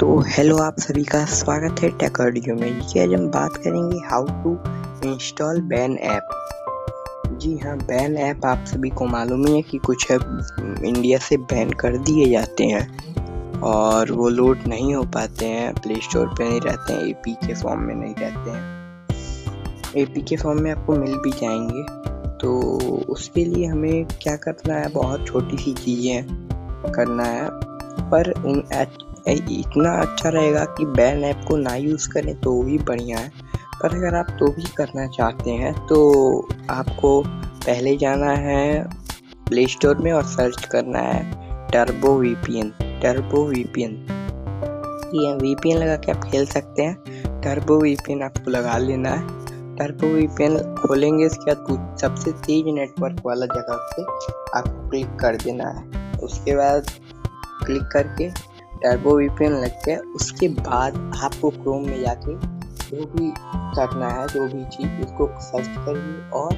तो हेलो आप सभी का स्वागत है टेक ऑडियो में। जी, आज हम बात करेंगे how to install ban app जी हाँ बैन ऐप आप सभी को मालूम ही है कि कुछ ऐप इंडिया से बैन कर दिए जाते हैं और वो लोड नहीं हो पाते हैं प्ले स्टोर पे नहीं रहते हैं एपी के फॉर्म में नहीं रहते हैं। एपी के फॉर्म में आपको मिल भी जाएँगे। तो उसके लिए हमें क्या करना है? बहुत छोटी सी चीज़ें करना है। पर उन इतना अच्छा रहेगा कि बैन ऐप को ना यूज़ करें तो भी बढ़िया है। पर अगर आप तो भी करना चाहते हैं तो आपको पहले जाना है प्ले स्टोर में और सर्च करना है turbo V P N turbo VPN ये वी पी एन लगा के आप खेल सकते हैं। टर्बो वीपीएन आपको लगा लेना है। टर्बो वीपीएन खोलेंगे इसके बाद सबसे तेज नेटवर्क वाला जगह पे आपको क्लिक कर देना है। उसके बाद क्लिक करके टर्बो वीपीएन लग गया उसके बाद आपको क्रोम में जाके जो भी करना है, जो भी चीज़, उसको सर्च करिए और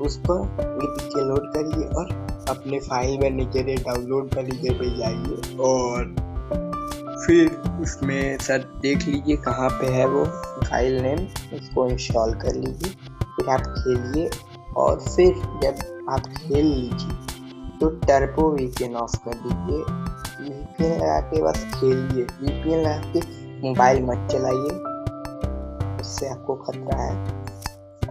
उस उसको पीछे लोड करिए और अपने फ़ाइल में नीचे डाउनलोड कर लीजिए पे जाइए और फिर उसमें सर देख लीजिए कहाँ पे है वो फ़ाइल नेम उसको इंस्टॉल कर लीजिए। फिर आप खेलिए और फिर जब आप खेल लीजिए तो टर्बो वीपीएन ऑफ़ कर दीजिए। वीपीएन लगा के बस खेलिए वीपीएन लगा के मोबाइल मत चलाइए उससे आपको खतरा है।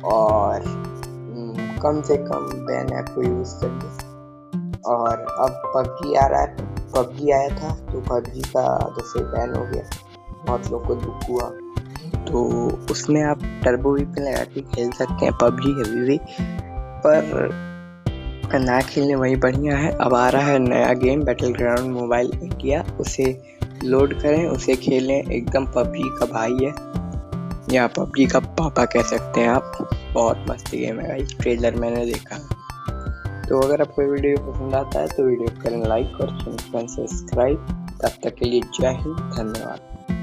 और हम्म, कम से कम बैन ऐप को यूज़ करिए और अब पबजी आ रहा है पबजी आया था तो पबजी का जैसे बैन हो गया। बहुत लोग को दुख हुआ। तो उसमें आप टर्बो वीपीएन लगा के खेल सकते हैं पबजी अभी भी पर ना खेलने वही बढ़िया है। अब आ रहा है नया game battle ground mobile India उसे लोड करें, उसे खेलें। एकदम पबजी का भाई है। या पबजी का पापा कह सकते हैं आप। बहुत मस्त गेम है भाई। ट्रेलर मैंने देखा। तो अगर आपको वीडियो पसंद आता है तो वीडियो करें लाइक और चैनल सब्सक्राइब तब तक के लिए जय हिंद। धन्यवाद।